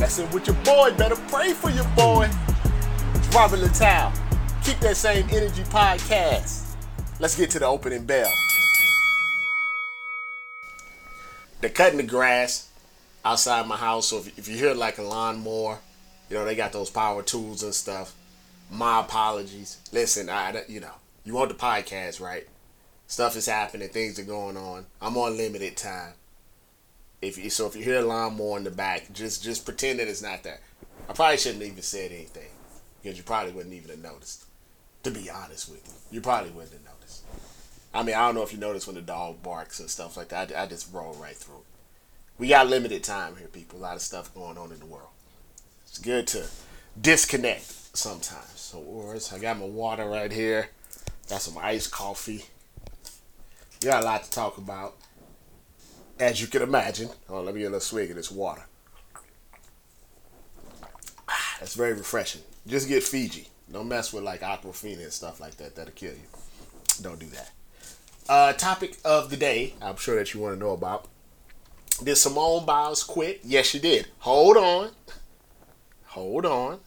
Messing with your boy, better pray for your boy. It's Robert Littal. Keep that same energy podcast. Let's get to the opening bell. They're cutting the grass outside my house, so if, if you hear like a lawnmower, you know, they got those power tools and stuff. My apologies. Listen, I, you know, you want the podcast, right? Stuff is happening, things are going on. I'm on limited time. If you, so, if you hear a lawnmower in the back, just just pretend that it's not there. I probably shouldn't even said anything because you probably wouldn't even have noticed. To be honest with you, you probably wouldn't have noticed. I mean, I don't know if you notice when the dog barks and stuff like that. I, I just roll right through. We got limited time here, people. A lot of stuff going on in the world. It's good to disconnect sometimes. So, words. I got my water right here. Got some iced coffee. Got a lot to talk about. As you can imagine. Let me get a little swig of this water. Ah, That's very refreshing. Just get Fiji. Don't mess with like Aquafina and stuff like that. That'll kill you. Don't do that. Uh, topic of the day, I'm sure that you want to know about. Did Simone Biles quit? Yes, she did. Hold on. Hold on.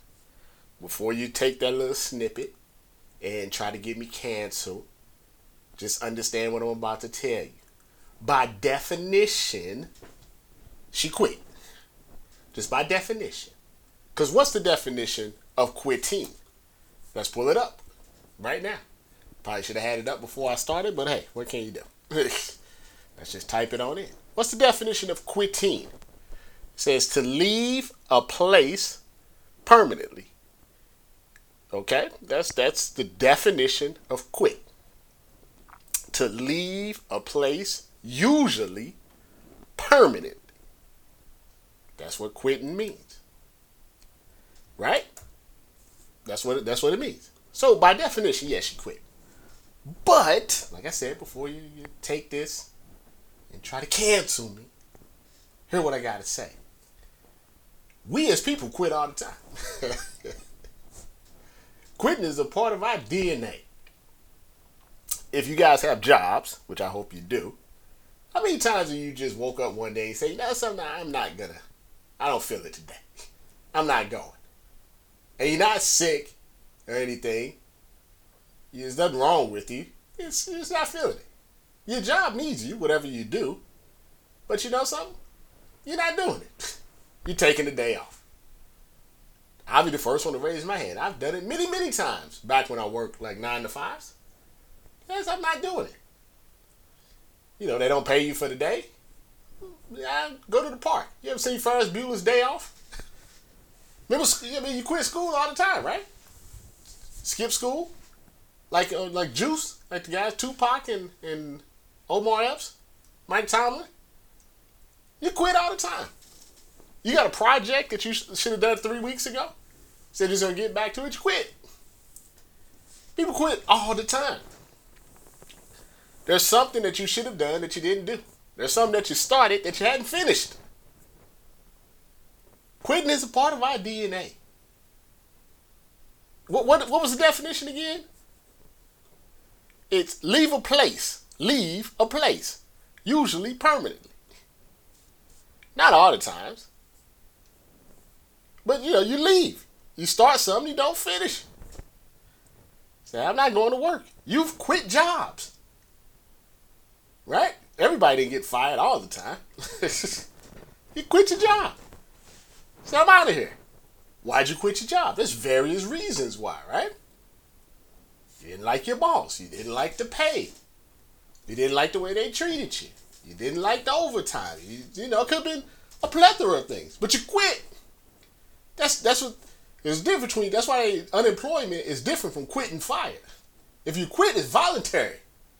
Before you take that little snippet and try to get me canceled, just understand what I'm about to tell you. By definition, she quit. Just by definition. Because what's the definition of quitting? Let's pull it up right now. Probably should have had it up before I started, but hey, what can you do? Let's just type it on in. What's the definition of quitting? It says to leave a place permanently. Okay? That's that's the definition of quit. To leave a place usually permanently. That's what quitting means. Right? That's what it, that's what it means. So by definition, yes, she quit. But like I said before, you, you take this and try to cancel me. Hear what I gotta say. We as people quit all the time. Quitting is a part of our DNA. If you guys have jobs, which I hope you do, how many times have you just woke up one day and say, know something, I'm not gonna, I don't feel it today. I'm not going. And you're not sick or anything. There's nothing wrong with you. It's, it's not feeling it. Your job needs you, whatever you do. But you know something? You're not doing it. You're taking the day off. I'll be the first one to raise my hand. I've done it many, many times back when I worked like nine to fives. Yes, I'm not doing it. You know, they don't pay you for the day. Yeah, go to the park. You ever seen Ferris Bueller's Day Off? Remember, I mean, you quit school all the time, right? Skip school, like uh, like Juice, like the guys Tupac and and Omar Epps, Mike Tomlin. You quit all the time. You got a project that you sh- should have done three weeks ago. Said you're gonna get back to it. You quit. People quit all the time. There's something that you should have done that you didn't do. There's something that you started that you hadn't finished. Quitting is a part of our DNA. What, what, what was the definition again? It's leave a place. Leave a place. Usually permanently. Not all the times. But you know, you leave. You start something, you don't finish. Say, I'm not going to work. You've quit jobs. Right? Everybody didn't get fired all the time. you quit your job. Say, I'm out of here. Why'd you quit your job? There's various reasons why, right? You didn't like your boss. You didn't like the pay. You didn't like the way they treated you. You didn't like the overtime. You, you know, it could have been a plethora of things. But you quit. That's that's what there's a difference between that's why unemployment is different from quitting fired. If you quit, it's voluntary.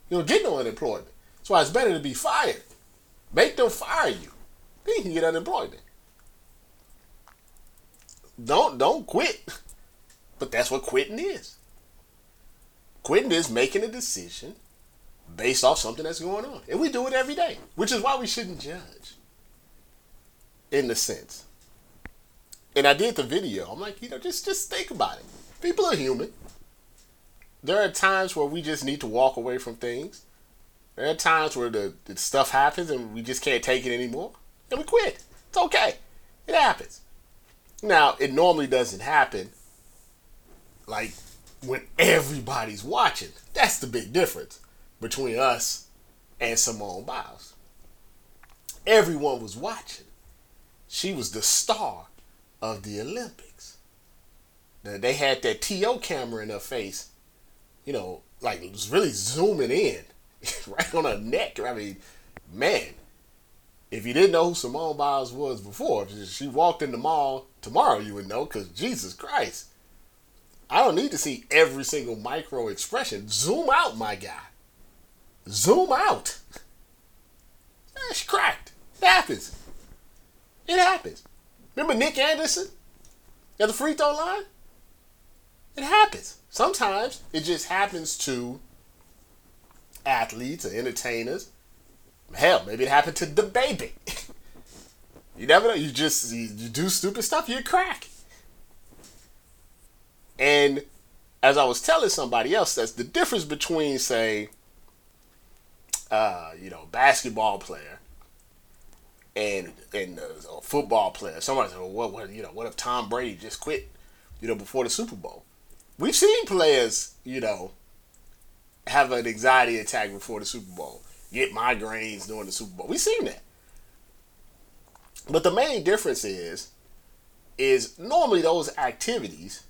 You don't get no unemployment. That's why it's better to be fired. Make them fire you. Then you can get unemployment. don't don't quit. But that's what quitting is. Quitting is making a decision based off something that's going on. And we do it every day, which is why we shouldn't judge. In the sense. And I did the video. I'm like, you know, just just think about it. People are human. There are times where we just need to walk away from things. There are times where the, the stuff happens and we just can't take it anymore. And we quit. It's okay. It happens. Now, it normally doesn't happen like when everybody's watching. That's the big difference between us and Simone Biles. Everyone was watching. She was the star of the Olympics. Now, they had that TO camera in her face, you know, like it was really zooming in right on her neck. I mean, man, if you didn't know who Simone Biles was before, if she walked in the mall tomorrow, you would know because Jesus Christ. I don't need to see every single micro expression. Zoom out, my guy. Zoom out. That's cracked. It happens. It happens. Remember Nick Anderson at the free throw line? It happens. Sometimes it just happens to athletes or entertainers. Hell, maybe it happened to the baby. you never know. You just you, you do stupid stuff, you crack. And as I was telling somebody else, that's the difference between, say, uh, you know, basketball player and and a football player. Somebody said, well, what, what, you know, what if Tom Brady just quit, you know, before the Super Bowl? We've seen players, you know, have an anxiety attack before the Super Bowl, get migraines during the Super Bowl. We've seen that. But the main difference is, is normally those activities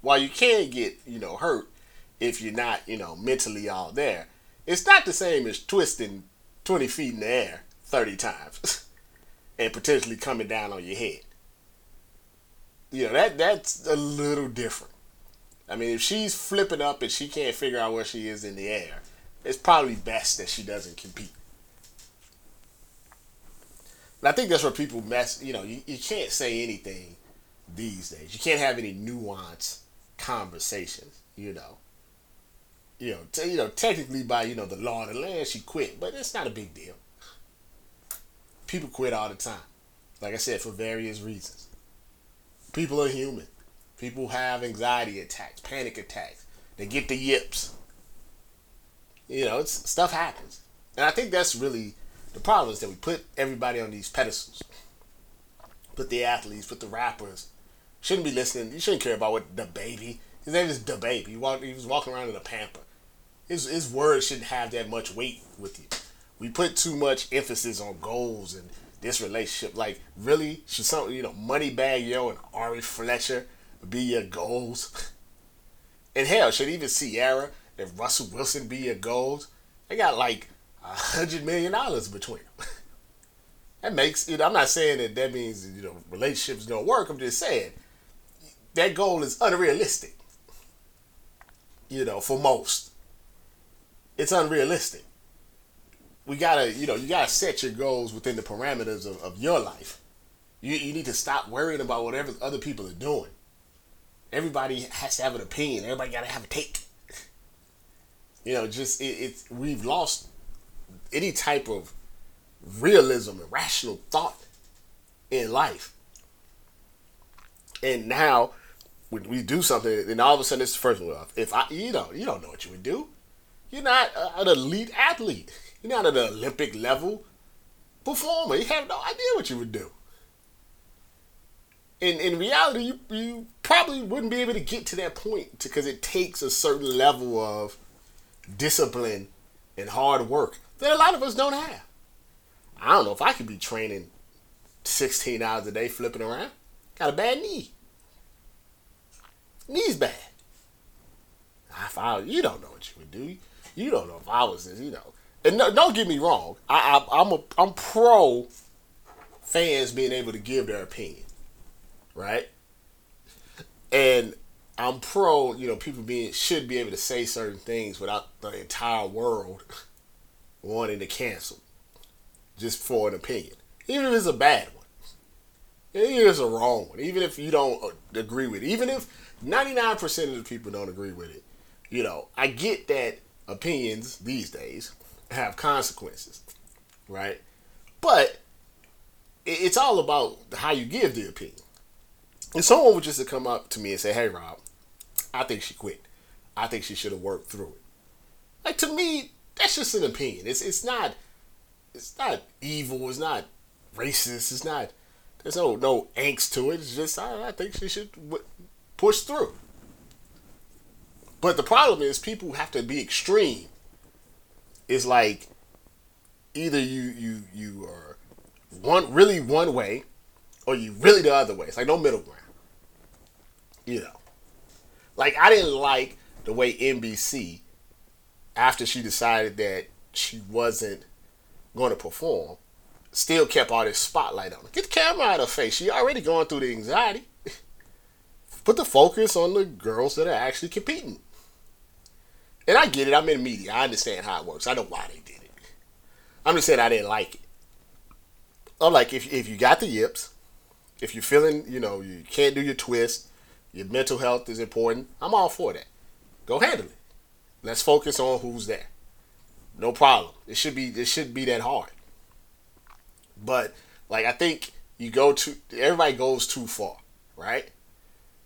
while you can get, you know, hurt if you're not, you know, mentally all there, it's not the same as twisting 20 feet in the air 30 times and potentially coming down on your head. You know, that that's a little different. I mean, if she's flipping up and she can't figure out where she is in the air, it's probably best that she doesn't compete. And I think that's where people mess, you know, you, you can't say anything these days. You can't have any nuance conversations, you know. You know, t- you know, technically by you know the law of the land, she quit, but it's not a big deal. People quit all the time, like I said, for various reasons. People are human. People have anxiety attacks, panic attacks. They get the yips. You know, it's stuff happens, and I think that's really the problem is that we put everybody on these pedestals. Put the athletes, put the rappers, Shouldn't be listening. You shouldn't care about what DaBaby. His name is DaBaby. He, walked, he was walking around in a pamper. His his words shouldn't have that much weight with you. We put too much emphasis on goals and this relationship. Like, really, should something you know, Moneybagg Yo and Ari Fletcher be your goals? and hell, should even Ciara and Russell Wilson be your goals? They got like a hundred million dollars between them. that makes know. I'm not saying that that means you know relationships don't work. I'm just saying that goal is unrealistic. You know, for most, it's unrealistic. We gotta, you know, you gotta set your goals within the parameters of, of your life. You, you need to stop worrying about whatever other people are doing. Everybody has to have an opinion. Everybody gotta have a take. You know, just it, it's we've lost any type of realism and rational thought in life. And now when we do something, and all of a sudden it's the first one. If I, you know, you don't know what you would do. You're not an elite athlete. You're not an Olympic level performer. You have no idea what you would do. In in reality, you, you probably wouldn't be able to get to that point because it takes a certain level of discipline and hard work that a lot of us don't have. I don't know if I could be training 16 hours a day flipping around. Got a bad knee knees bad. If I, you don't know what you would do. You don't know if I was, this you know. And no, don't get me wrong. I, I, I'm a, I'm pro fans being able to give their opinion, right? And I'm pro, you know, people being should be able to say certain things without the entire world wanting to cancel just for an opinion, even if it's a bad one. Even if It is a wrong one, even if you don't uh, agree with it. Even if 99% of the people don't agree with it. You know, I get that opinions these days have consequences, right? But it's all about how you give the opinion. And someone would just to come up to me and say, "Hey, Rob, I think she quit. I think she should have worked through it." Like to me, that's just an opinion. It's it's not it's not evil. It's not racist. It's not. There's no no angst to it. It's just I, I think she should w- push through. But the problem is people have to be extreme. It's like either you you you are one really one way or you really the other way. It's like no middle ground. You know. Like I didn't like the way NBC after she decided that she wasn't going to perform, still kept all this spotlight on her. Get the camera out of her face. She already going through the anxiety. Put the focus on the girls that are actually competing. And I get it. I'm in media. I understand how it works. I know why they did it. I'm just saying I didn't like it. I'm like, if, if you got the yips, if you're feeling, you know, you can't do your twist, your mental health is important, I'm all for that. Go handle it. Let's focus on who's there. No problem. It should be it should be that hard. But like I think you go to everybody goes too far, right?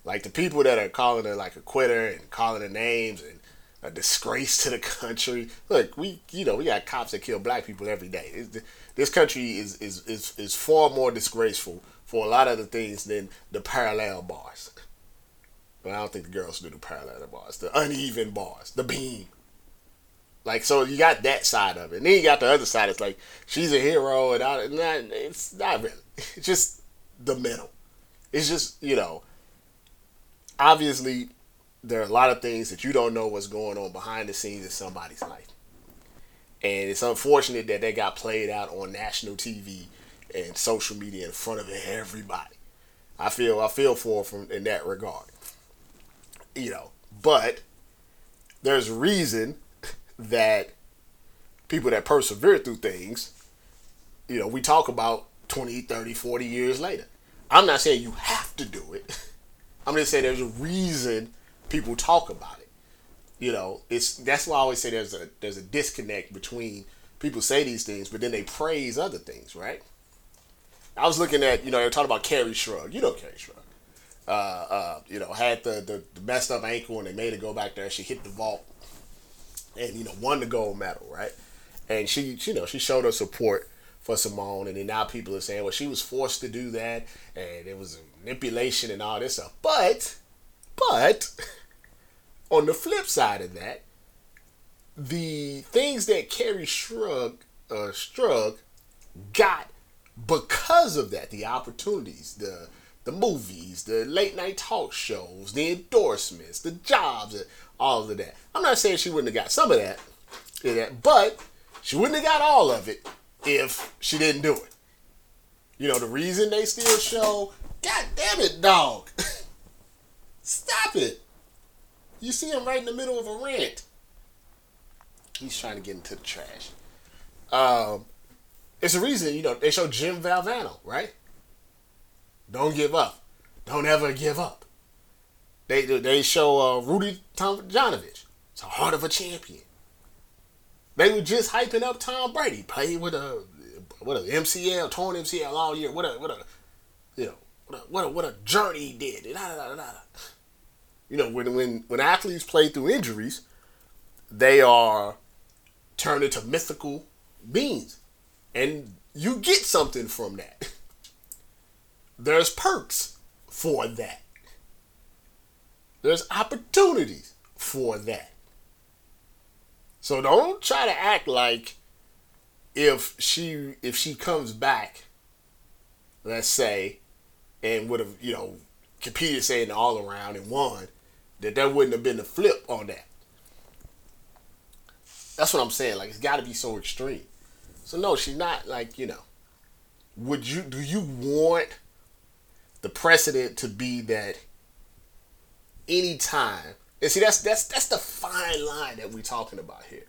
Like the people that are calling her like a quitter and calling her names and a disgrace to the country. Look, we you know we got cops that kill black people every day. This country is is is is far more disgraceful for a lot of the things than the parallel bars. But I don't think the girls do the parallel bars, the uneven bars, the beam. Like so, you got that side of it, and then you got the other side. It's like she's a hero, and I, not, it's not really. It's just the middle. It's just you know. Obviously, there are a lot of things that you don't know what's going on behind the scenes in somebody's life, and it's unfortunate that they got played out on national TV and social media in front of everybody. I feel I feel for from in that regard you know, but there's reason that people that persevere through things, you know, we talk about 20, 30, 40 years later. I'm not saying you have to do it. I'm just saying there's a reason people talk about it. You know, it's that's why I always say there's a there's a disconnect between people say these things, but then they praise other things, right? I was looking at, you know, they're talking about Kerri Strug. You know Kerri Strug uh, uh, you know, had the, the, the messed up ankle and they made her go back there. She hit the vault and, you know, won the gold medal, right? And she, you know, she showed her support for Simone. And then now people are saying, well, she was forced to do that and it was manipulation and all this stuff. But, but, on the flip side of that, the things that Kerri Strug, uh, Strug got because of that, the opportunities, the the movies, the late night talk shows, the endorsements, the jobs, all of that. I'm not saying she wouldn't have got some of that, but she wouldn't have got all of it if she didn't do it. You know, the reason they still show, God damn it, dog. Stop it. You see him right in the middle of a rant. He's trying to get into the trash. Um, it's a reason, you know, they show Jim Valvano, right? Don't give up. Don't ever give up. They they show uh, Rudy Tomjanovich. It's a heart of a champion. They were just hyping up Tom Brady. Played with a what a MCL, torn MCL all year. What a what a you know what a what a, what a journey he did. You know when when when athletes play through injuries, they are turned into mythical beings, and you get something from that. there's perks for that. There's opportunities for that. So don't try to act like if she if she comes back, let's say, and would have, you know, competed say in the all around and won, that there wouldn't have been a flip on that. That's what I'm saying. Like it's gotta be so extreme. So no, she's not like, you know. Would you do you want the precedent to be that anytime and see that's that's that's the fine line that we're talking about here.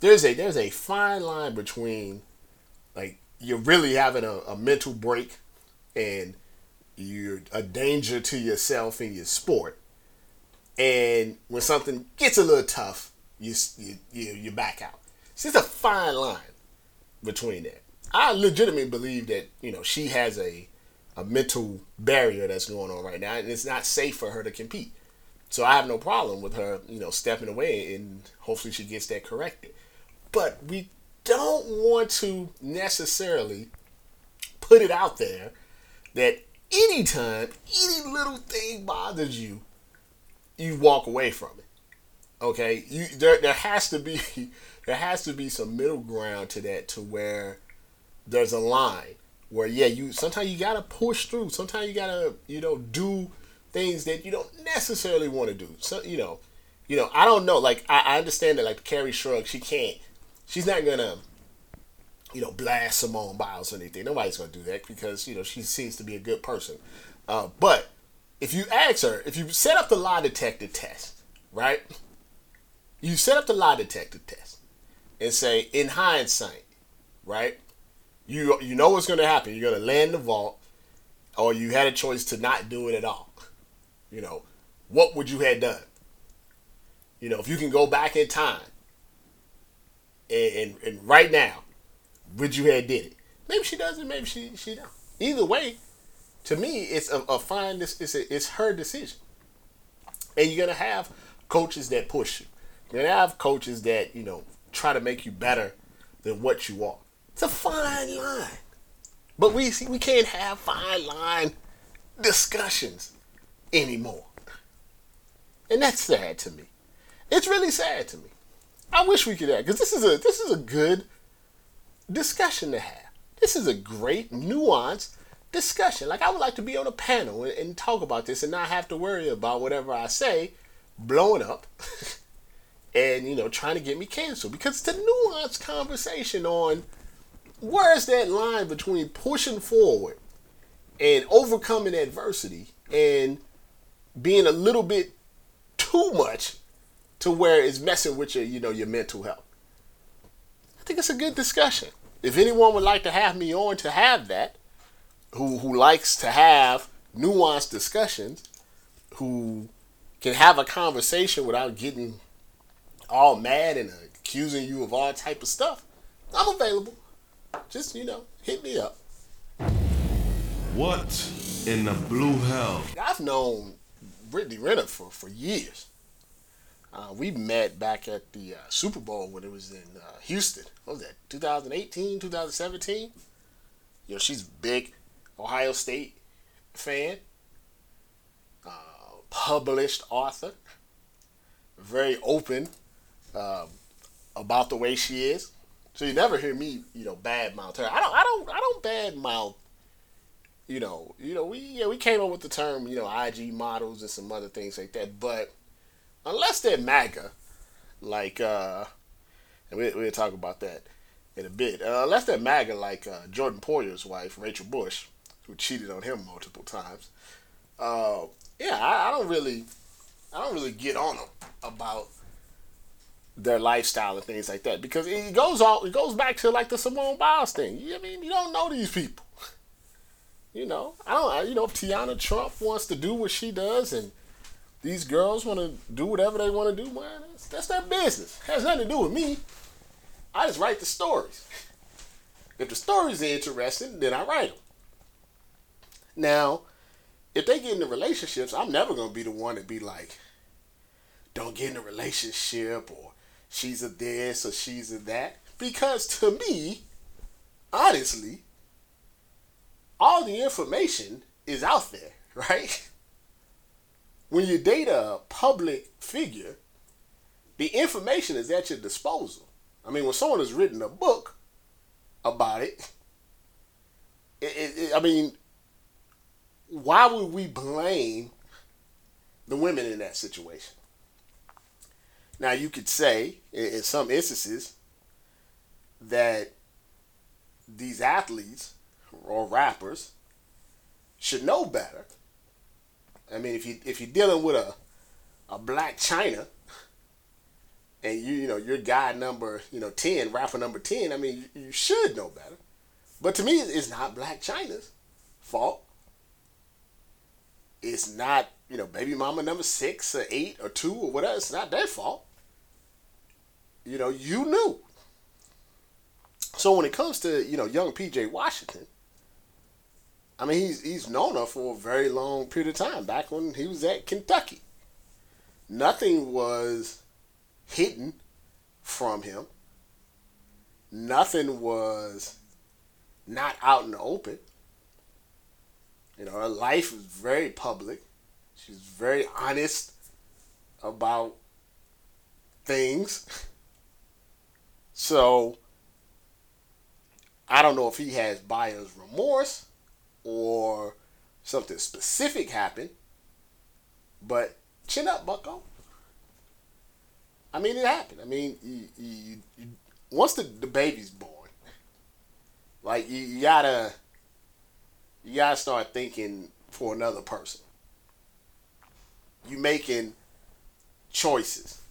There's a there's a fine line between like you're really having a, a mental break and you're a danger to yourself in your sport, and when something gets a little tough, you you you, you back out. So it's a fine line between that. I legitimately believe that you know she has a a mental barrier that's going on right now, and it's not safe for her to compete. So I have no problem with her, you know, stepping away, and hopefully she gets that corrected. But we don't want to necessarily put it out there that anytime any little thing bothers you, you walk away from it. Okay, you there there has to be there has to be some middle ground to that to where there's a line where yeah you sometimes you gotta push through. Sometimes you gotta you know do things that you don't necessarily want to do. So you know you know i don't know. Like i, I understand that like Kerri Strug she can't she's not gonna you know blast simone biles or anything. Nobody's gonna do that because you know she seems to be a good person. Uh, but if you ask her if you set up the lie detector test right? You set up the lie detector test and say in hindsight right you you know what's going to happen. You're going to land the vault, or you had a choice to not do it at all. You know, what would you have done? You know, if you can go back in time, and and, and right now, would you have did it? Maybe she doesn't. Maybe she she don't. Either way, to me, it's a, a fine. It's a, it's her decision, and you're gonna have coaches that push you. You're gonna have coaches that you know try to make you better than what you are. It's a fine line. But we see we can't have fine line discussions anymore. And that's sad to me. It's really sad to me. I wish we could have because this is a this is a good discussion to have. This is a great nuanced discussion. Like I would like to be on a panel and, and talk about this and not have to worry about whatever I say blowing up and you know trying to get me canceled because it's a nuanced conversation on where's that line between pushing forward and overcoming adversity and being a little bit too much to where it's messing with your, you know, your mental health? I think it's a good discussion. If anyone would like to have me on to have that, who who likes to have nuanced discussions, who can have a conversation without getting all mad and accusing you of all type of stuff, I'm available just you know, hit me up. What in the blue hell? I've known Brittany Renner for for years. Uh, we met back at the uh, Super Bowl when it was in uh, Houston. What was that? 2018, 2017. You know, she's big Ohio State fan, uh, published author, very open um, about the way she is. So you never hear me, you know, bad mouth her. I don't, I don't, I don't bad mouth. You know, you know, we yeah we came up with the term, you know, IG models and some other things like that. But unless they're MAGA, like, uh, and we we'll talk about that in a bit. Uh, unless they're MAGA, like uh, Jordan Poyer's wife, Rachel Bush, who cheated on him multiple times. Uh, yeah, I, I don't really, I don't really get on them about their lifestyle and things like that because it goes all it goes back to like the Simone Biles thing. I mean, you don't know these people. You know, I don't. You know, if Tiana Trump wants to do what she does and these girls want to do whatever they want to do, man, that's, that's their business. It has nothing to do with me. I just write the stories. If the stories are interesting, then I write them. Now, if they get into relationships, I'm never gonna be the one to be like, "Don't get in a relationship" or she's a this or she's a that. Because to me, honestly, all the information is out there, right? When you date a public figure, the information is at your disposal. I mean, when someone has written a book about it, it, it, it I mean, why would we blame the women in that situation? Now, you could say, in some instances, that these athletes or rappers should know better. I mean, if you if you're dealing with a a Blac Chyna, and you you know your guy number you know ten, rapper number ten, I mean you, you should know better. But to me, it's not Blac Chyna's fault. it's not you know baby mama number six or eight or two or whatever. It's not their fault. You know, you knew. So when it comes to you know young PJ Washington, I mean he's he's known her for a very long period of time. Back when he was at Kentucky, nothing was hidden from him. Nothing was not out in the open. You know, her life is very public. She's very honest about things. So I don't know if he has buyer's remorse or something specific happened, but chin up, Bucko. I mean, it happened. I mean, you, you, you, once the, the baby's born, like you, gotta you gotta start thinking for another person. You making choices.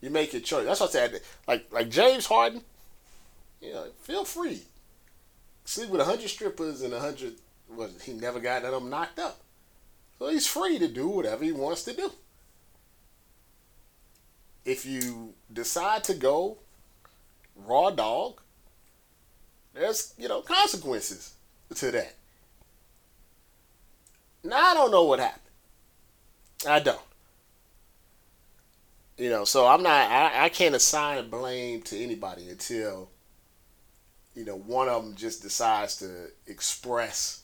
You make your choice. That's what I said. Like like James Harden, you know, feel free. Sleep with hundred strippers and hundred was he never got none of them knocked up. So he's free to do whatever he wants to do. If you decide to go raw dog, there's you know consequences to that. Now I don't know what happened. I don't. You know, so I'm not. I, I can't assign blame to anybody until you know one of them just decides to express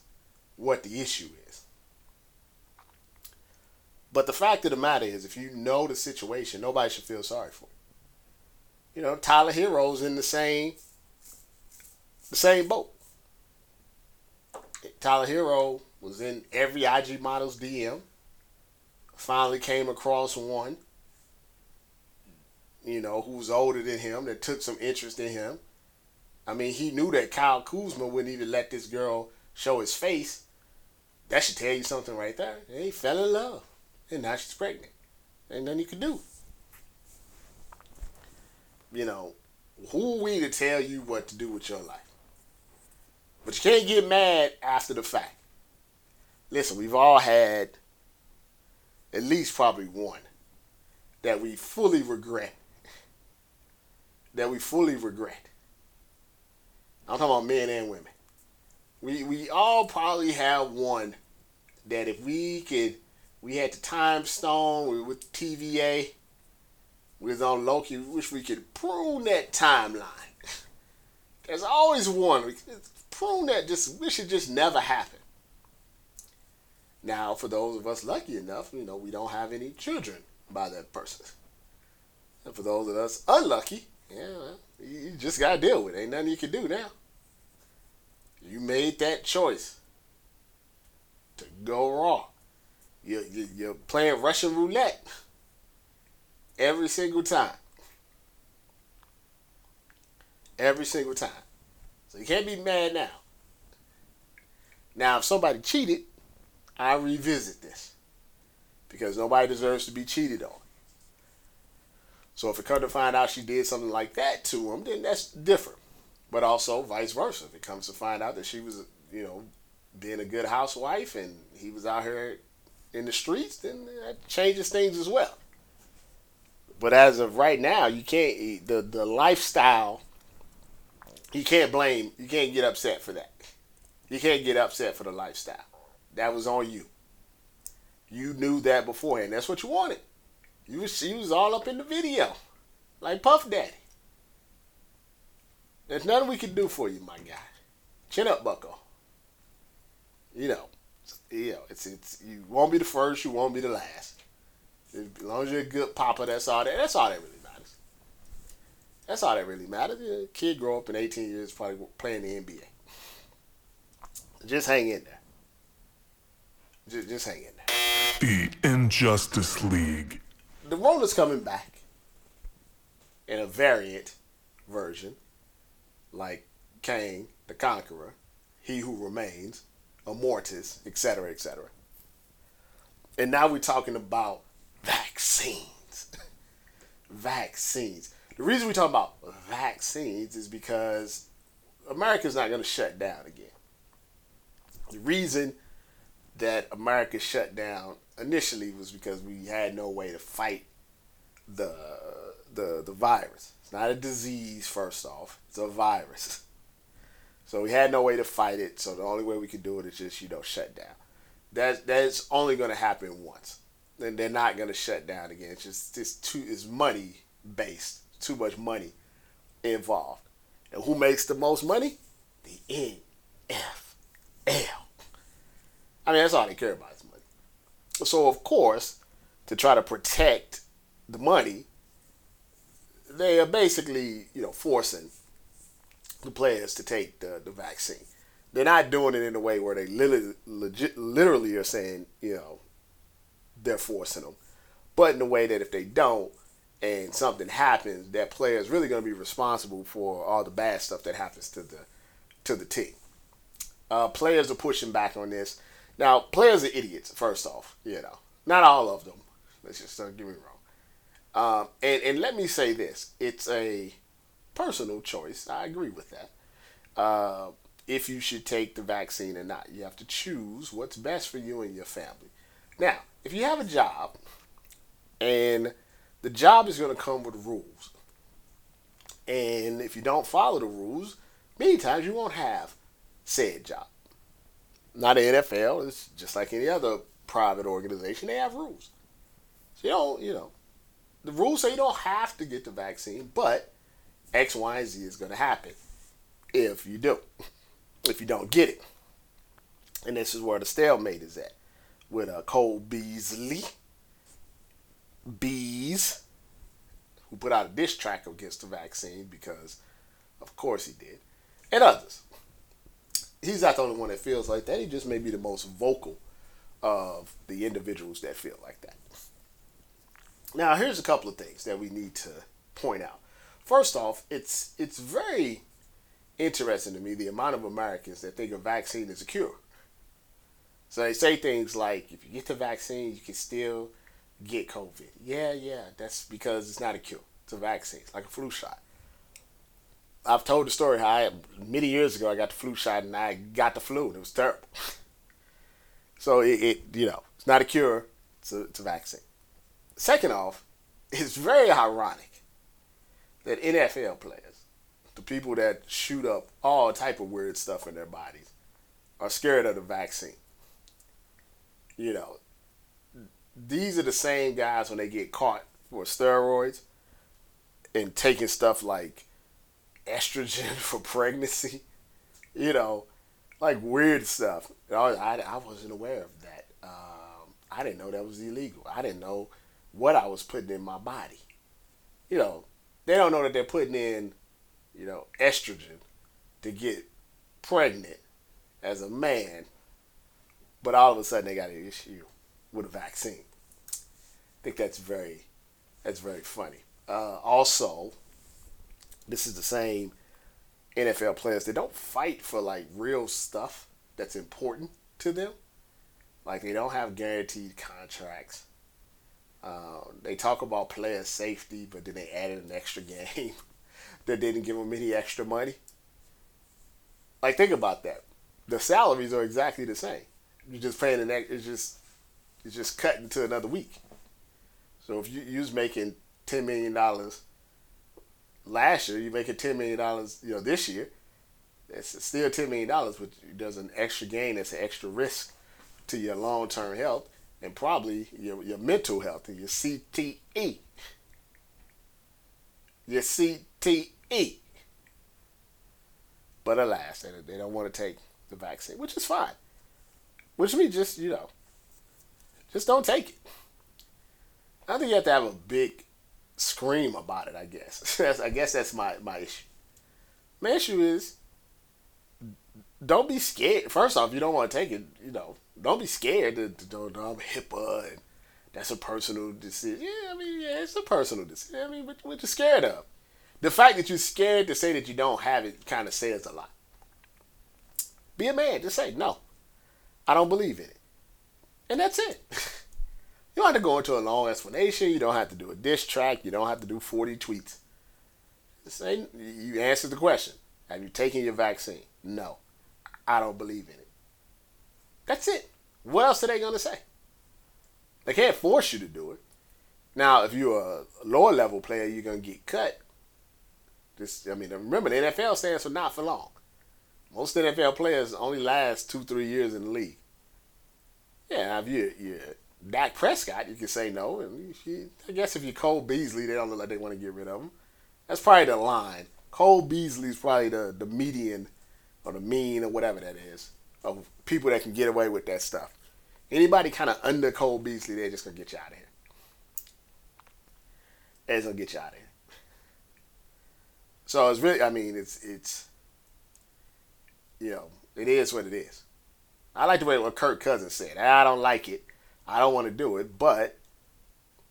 what the issue is. But the fact of the matter is, if you know the situation, nobody should feel sorry for you. You know, Tyler Herro's in the same the same boat. Tyler Herro was in every IG model's DM. Finally came across one, you know, who's older than him that took some interest in him. I mean, he knew that Kyle Kuzma wouldn't even let this girl show his face. That should tell you something right there. he fell in love. And now she's pregnant. Ain't nothing you can do. You know, who we to tell you what to do with your life? But you can't get mad after the fact. Listen, we've all had at least probably one that we fully regret. That we fully regret. I'm talking about men and women. We we all probably have one that if we could we had the time stone with TVA, we was on Loki, we wish we could prune that timeline. There's always one We prune that just wish it just never happened. Now, for those of us lucky enough, you know, we don't have any children by that person. And for those of us unlucky, yeah, well, you just gotta deal with it. Ain't nothing you can do now. You made that choice to go raw. You, you, you're playing Russian roulette every single time. Every single time. So you can't be mad now. Now, if somebody cheated, I revisit this because nobody deserves to be cheated on. So if it comes to find out she did something like that to him, then that's different. But also vice versa. If it comes to find out that she was, you know, being a good housewife and he was out here in the streets, then that changes things as well. But as of right now, you can't the the lifestyle you can't blame, you can't get upset for that. You can't get upset for the lifestyle. That was on you. You knew that beforehand. That's what you wanted. You you was all up in the video, like Puff Daddy. There's nothing we can do for you, my guy. Chin up, Bucko. You know, you know, it's it's you won't be the first, you won't be the last. As long as you're a good papa, that's all that. That's all that really matters. that's all that really matters. A kid grow up in 18 years probably playing the NBA. Just hang in there. Just, just hang in there. The Injustice League. The Roller's coming back in a variant version, like Kang the Conqueror, He Who Remains, Immortus, etc., etc. And now we're talking about vaccines. vaccines. The reason we talk about vaccines is because America's not going to shut down again. The reason that America shut down initially was because we had no way to fight the the the virus. It's not a disease first off. It's a virus. So we had no way to fight it. So the only way we could do it is just you know shut down. That that's only to happen once. Then they're not to shut down again. It's just it's too it's money based. Too much money involved. And who makes the most money? The NFL. I mean, that's all they care about is money. So, of course, to try to protect the money, they are basically, you know, forcing the players to take the, the vaccine. They're not doing it in a way where they literally, legit, literally are saying, you know, they're forcing them, but in a way that if they don't and something happens, that player is really going to be responsible for all the bad stuff that happens to the to the team. Uh, players are pushing back on this. Now, players are idiots. First off, you know, not all of them. Let's just don't get me wrong. Um, and and let me say this: it's a personal choice. I agree with that. Uh, if you should take the vaccine or not, you have to choose what's best for you and your family. Now, if you have a job and the job is going to come with rules, and if you don't follow the rules, many times you won't have said job. Not the NFL. It's just like any other private organization. They have rules. So you don't, you know, the rules say you don't have to get the vaccine, but X, Y, and Z is going to happen if you do. If you don't get it. And this is where the stalemate is at with uh, Cole Beasley. Bees, who put out a diss track against the vaccine because, of course, he did, and others he's not the only one that feels like that. He just may be the most vocal of the individuals that feel like that. Now, here's a couple of things that we need to point out. First off, it's it's very interesting to me the amount of Americans that think a vaccine is a cure. So they say things like, if you get the vaccine, you can still get COVID. Yeah, yeah, that's because it's not a cure. It's a vaccine. It's like a flu shot. I've told the story how I, many years ago I got the flu shot and I got the flu and it was terrible. so it, it, you know, it's not a cure. It's a, it's a vaccine. Second off, it's very ironic that NFL players, the people that shoot up all type of weird stuff in their bodies, are scared of the vaccine. You know, these are the same guys when they get caught for steroids and taking stuff like estrogen for pregnancy. You know, like weird stuff. I, I, I wasn't aware of that. Um, I didn't know that was illegal. I didn't know what I was putting in my body. You know, they don't know that they're putting in, you know, estrogen to get pregnant as a man, but all of a sudden they got an issue with a vaccine. I think that's very, that's very funny. Uh, also, this is the same NFL players. They don't fight for like real stuff that's important to them. Like they don't have guaranteed contracts. Um, they talk about player safety, but then they added an extra game that didn't give them any extra money. Like think about that. The salaries are exactly the same. You're just paying an it's just it's just cutting to another week. So if you you was making ten million dollars last year, you're making ten million dollars. You know, this year, it's still ten million dollars, but there's an extra gain. It's an extra risk to your long term health and probably your your mental health and your CTE. Your CTE. But alas, they, they don't want to take the vaccine, which is fine. Which means just you know, just don't take it. I think you have to have a big scream about it. I guess. I guess that's my my issue. My issue is don't be scared. First off, you don't want to take it. You know, don't be scared to, I'm HIPAA and that's a personal decision. Yeah, I mean, yeah, it's a personal decision. I mean, what, what you scared of? The fact that you're scared to say that you don't have it kind of says a lot. Be a man. Just say no. I don't believe in it, and that's it. You don't have to go into a long explanation. You don't have to do a diss track. You don't have to do 40 tweets. Say, you answer the question. Have you taken your vaccine? No. I don't believe in it. That's it. What else are they gonna say? They can't force you to do it. Now, if you're a lower level player, you're gonna get cut. Just, I mean, remember the NFL stands for not for long. Most NFL players only last two, three years in the league. Yeah, if you you Dak Prescott, you can say no. And I guess if you're Cole Beasley, they don't look like they want to get rid of him. That's probably the line. Cole Beasley is probably the, the median or the mean or whatever that is of people that can get away with that stuff. Anybody kind of under Cole Beasley, they're just gonna get you out of here. They're just gonna get you out of here. So it's really, I mean, it's it's, you know, it is what it is. I like the way what Kirk Cousins said. I don't like it. I don't want to do it, but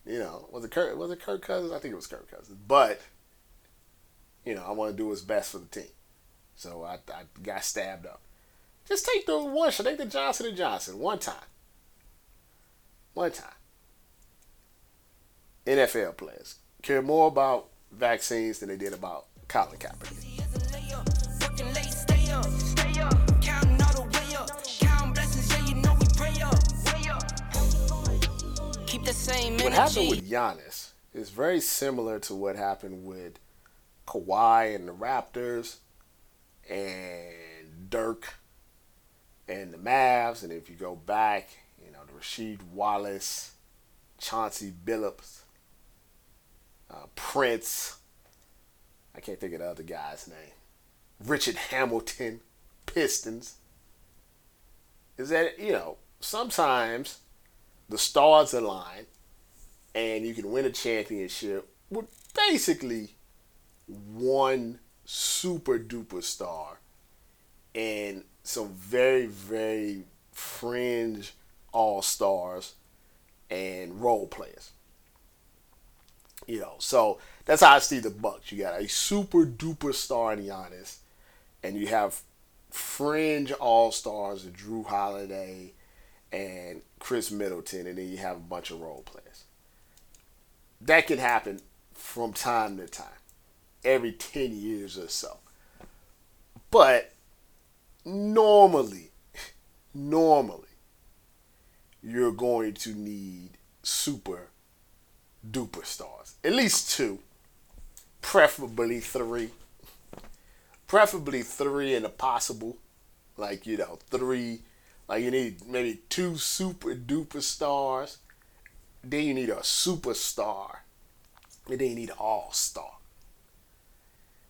you know, was it Kirk? Was it Kirk Cousins? I think it was Kirk Cousins. But you know, I want to do what's best for the team. So I, I got stabbed up. Just take the one shot. Take the Johnson and Johnson one time. One time. NFL players care more about vaccines than they did about Colin Kaepernick. What happened with Giannis is very similar to what happened with Kawhi and the Raptors and Dirk and the Mavs. And if you go back, you know, the Rasheed Wallace, Chauncey Billups, uh, Prince. I can't think of the other guy's name. Richard Hamilton, Pistons. Is that, you know, sometimes the stars align and you can win a championship with basically one super duper star and some very, very fringe all stars and role players. You know, so that's how I see the Bucks. You got a super duper star in Giannis, and you have fringe all stars, Jrue Holiday and Khris Middleton, and then you have a bunch of role players. That can happen from time to time, every 10 years or so. But normally, normally, you're going to need super duper stars. At least two, preferably three. Preferably three and a possible, like, you know, three like you need maybe two super duper stars. Then you need a superstar. And then you need an all star.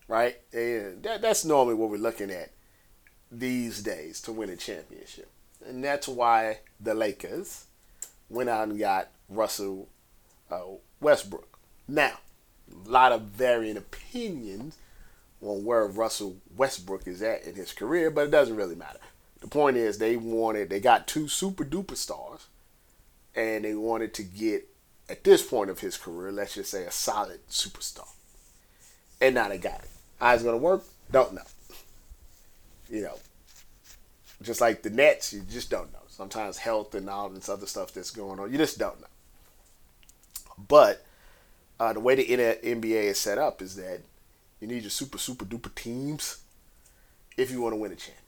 Right? And that, that's normally what we're looking at these days to win a championship. And that's why the Lakers went out and got Russell uh, Westbrook. Now, a lot of varying opinions on where Russell Westbrook is at in his career, but it doesn't really matter. The point is, they wanted, they got two super duper stars, and they wanted to get, at this point of his career, let's just say a solid superstar. And now they got it. How it's going to work? Don't know. You know, just like the Nets, you just don't know. Sometimes health and all this other stuff that's going on, you just don't know. But uh, the way the NBA is set up is that you need your super, super duper teams if you want to win a championship.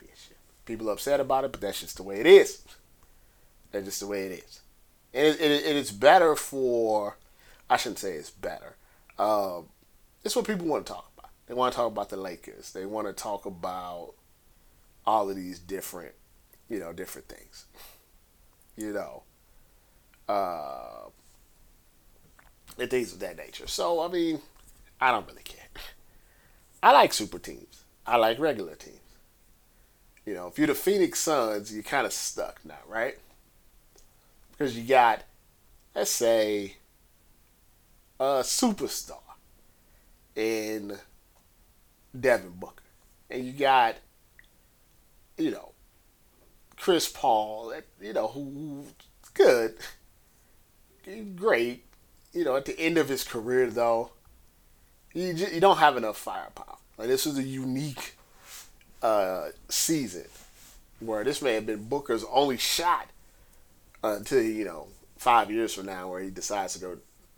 People upset about it, but that's just the way it is. That's just the way it is. And it, it, it is better for, I shouldn't say it's better. Um, it's what people want to talk about. They want to talk about the Lakers. They want to talk about all of these different, you know, different things. You know, uh, and things of that nature. So, I mean, I don't really care. I like super teams. I like regular teams. You know, if you're the Phoenix Suns, you're kind of stuck now, right? Because you got, let's say, a superstar in Devin Booker. And you got, you know, Chris Paul, you know, who's good, great. You know, at the end of his career, though, you, just, you don't have enough firepower. Like, this is a unique uh, season where this may have been Booker's only shot until you know five years from now, where he decides to go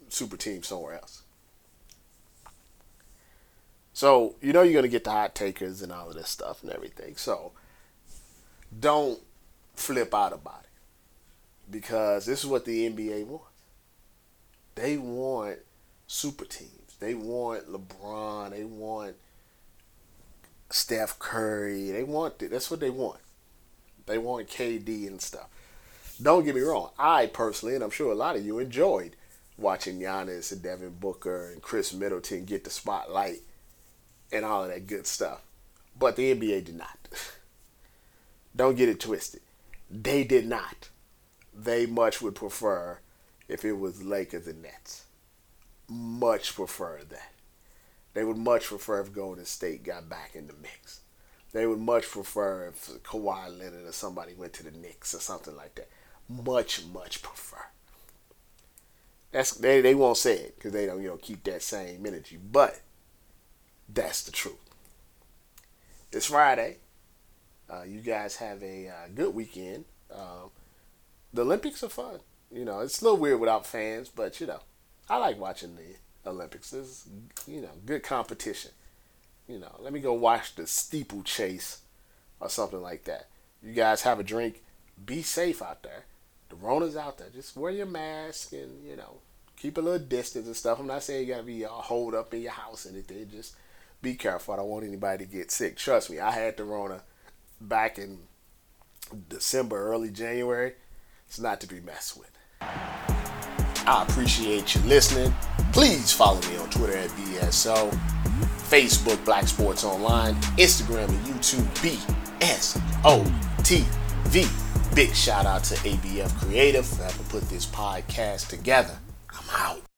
super team somewhere else. So you know you're gonna get the hot takers and all of this stuff and everything. So don't flip out about it. because this is what the NBA wants. They want super teams. They want LeBron. They want Steph Curry. They want it. that's what they want. They want KD and stuff. Don't get me wrong. I personally, and I'm sure a lot of you enjoyed watching Giannis and Devin Booker and Khris Middleton get the spotlight and all of that good stuff. But the NBA did not. Don't get it twisted. They did not. They much would prefer if it was Lakers and Nets. Much prefer that. They would much prefer if Golden State got back in the mix. They would much prefer if Kawhi Leonard or somebody went to the Knicks or something like that. Much, much prefer. That's they, they won't say it because they don't you know keep that same energy, but that's the truth. It's Friday. Uh, you guys have a uh, good weekend. Um, the Olympics are fun. You know, it's a little weird without fans, but you know, I like watching the Olympics. There's you know good competition. You know, let me go watch the steeplechase or something like that. You guys have a drink. Be safe out there. The Rona's out there. Just wear your mask and you know keep a little distance and stuff. I'm not saying you gotta be all holed up in your house anything. Just be careful. I don't want anybody to get sick. Trust me, I had the Rona back in December, early January. It's not to be messed with. I appreciate you listening. Please follow me on Twitter at BSO, Facebook Black Sports Online, Instagram and YouTube BSOTV. Big shout out to ABF Creative for helping put this podcast together. I'm out.